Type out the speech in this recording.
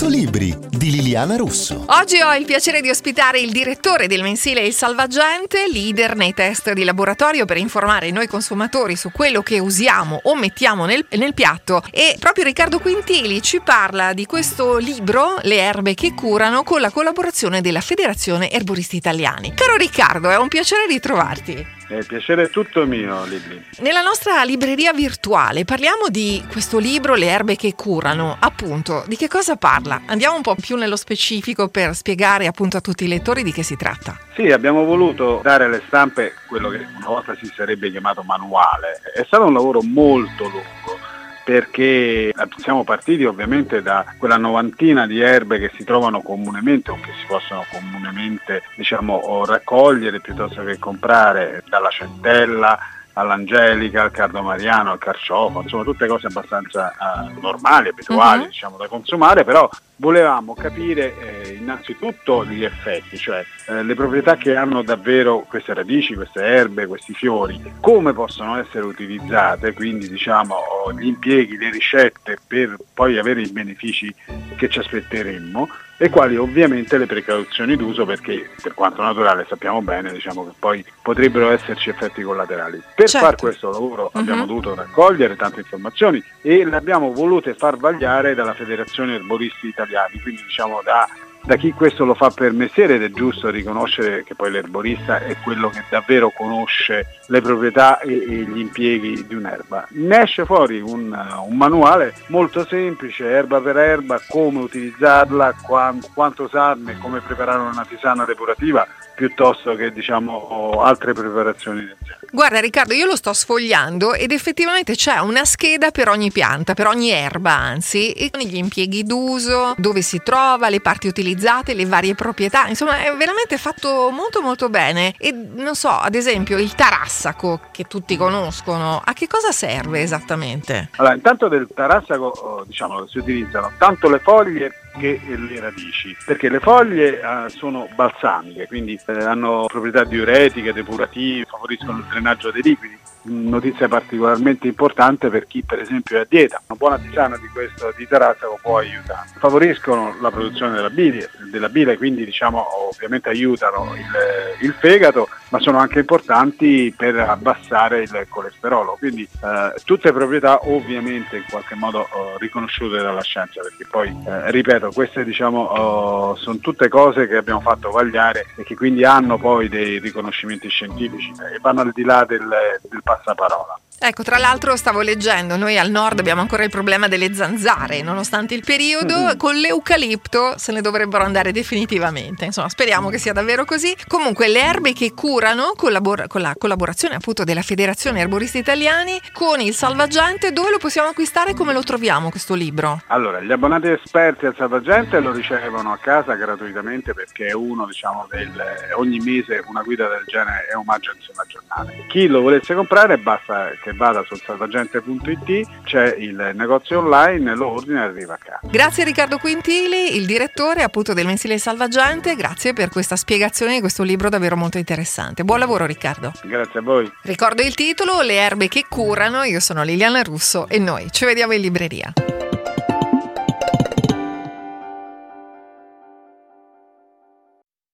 100 libri di Liliana Russo. Oggi ho il piacere di ospitare il direttore del mensile Il Salvagente, leader nei test di laboratorio per informare noi consumatori su quello che usiamo o mettiamo nel, nel piatto. E proprio Riccardo Quintili ci parla di questo libro, Le erbe che curano, con la collaborazione della Federazione Erboristi Italiani. Caro Riccardo, è un piacere ritrovarti. Il piacere è tutto mio, Libri. Nella nostra libreria virtuale parliamo di questo libro Le erbe che curano. Appunto, di che cosa parla? Andiamo un po' più nello specifico per spiegare appunto a tutti i lettori di che si tratta. Sì, abbiamo voluto dare alle stampe quello che una volta si sarebbe chiamato manuale. È stato un lavoro molto lungo perché siamo partiti ovviamente da quella novantina di erbe che si trovano comunemente o che si possono comunemente diciamo, raccogliere piuttosto che comprare dalla centella all'angelica, al cardomariano, al carciofo, insomma tutte cose abbastanza uh, normali, abituali uh-huh. diciamo, da consumare, però volevamo capire eh, innanzitutto gli effetti, cioè eh, le proprietà che hanno davvero queste radici, queste erbe, questi fiori, come possono essere utilizzate, quindi diciamo gli impieghi, le ricette per poi avere i benefici che ci aspetteremmo e quali ovviamente le precauzioni d'uso perché per quanto naturale sappiamo bene diciamo che poi potrebbero esserci effetti collaterali. Per certo. fare questo lavoro uh-huh. abbiamo dovuto raccogliere tante informazioni e le abbiamo volute far vagliare dalla Federazione Erboristi Italiani, quindi diciamo da da chi questo lo fa per mestiere ed è giusto riconoscere che poi l'erborista è quello che davvero conosce le proprietà e, e gli impieghi di un'erba. Ne esce fuori un, un, manuale molto semplice, erba per erba, come utilizzarla, quant, quanto usarne, come preparare una tisana depurativa piuttosto che diciamo altre preparazioni del genere. Guarda Riccardo, io lo sto sfogliando ed effettivamente c'è una scheda per ogni pianta, per ogni erba anzi, e con gli impieghi d'uso, dove si trova, le parti utilizzate, le varie proprietà, insomma è veramente fatto molto molto bene. E non so, ad esempio il tarassaco che tutti conoscono, a che cosa serve esattamente? Allora, intanto del tarassaco oh, diciamo si utilizzano tanto le foglie che le radici, perché le foglie eh, sono balsamiche, quindi eh, hanno proprietà diuretiche, depurative, favoriscono il drenaggio dei liquidi notizia particolarmente importante per chi per esempio è a dieta. Una buona tisana di questo di Tarazzaco può aiutare. Favoriscono la produzione della bile, della bile quindi diciamo ovviamente aiutano il, il, fegato, ma sono anche importanti per abbassare il colesterolo. Quindi eh, tutte proprietà ovviamente in qualche modo eh, riconosciute dalla scienza, perché poi eh, ripeto, queste diciamo oh, sono tutte cose che abbiamo fatto vagliare e che quindi hanno poi dei riconoscimenti scientifici e vanno al di là del, del passaparola. Ecco, tra l'altro stavo leggendo, noi al nord abbiamo ancora il problema delle zanzare, nonostante il periodo, mm-hmm. con l'eucalipto se ne dovrebbero andare definitivamente. Insomma, speriamo che sia davvero così. Comunque, le erbe che curano, collabor- con la collaborazione appunto della Federazione Erboristi Italiani, con il Salvagente, dove lo possiamo acquistare? Come lo troviamo questo libro? Allora, gli abbonati esperti al Salvagente lo ricevono a casa gratuitamente perché è uno, diciamo, del, ogni mese una guida del genere è omaggio insieme al giornale. Chi lo volesse comprare basta che che vada sul salvagente.it, c'è il negozio online, lo ordina e arriva a casa. Grazie Riccardo Quintili, il direttore appunto del mensile Salvagente, grazie per questa spiegazione di questo libro davvero molto interessante. Buon lavoro Riccardo. Grazie a voi. Ricordo il titolo Le erbe che curano, io sono Liliana Russo e noi ci vediamo in libreria.